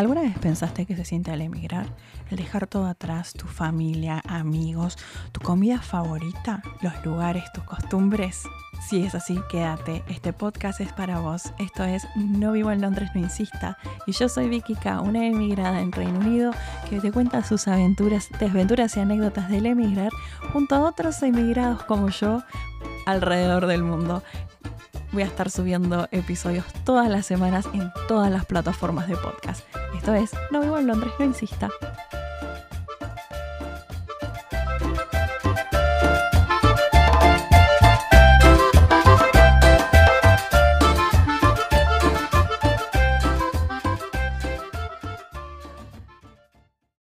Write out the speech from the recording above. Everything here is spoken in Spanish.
¿Alguna vez pensaste que se siente al emigrar? El dejar todo atrás, tu familia, amigos, tu comida favorita, los lugares, tus costumbres. Si es así, quédate. Este podcast es para vos. Esto es No vivo en Londres, no insista. Y yo soy Vicky K, una emigrada en Reino Unido que te cuenta sus aventuras, desventuras y anécdotas del emigrar junto a otros emigrados como yo alrededor del mundo. Voy a estar subiendo episodios todas las semanas en todas las plataformas de podcast. Esto es No vivo en Londres, no insista.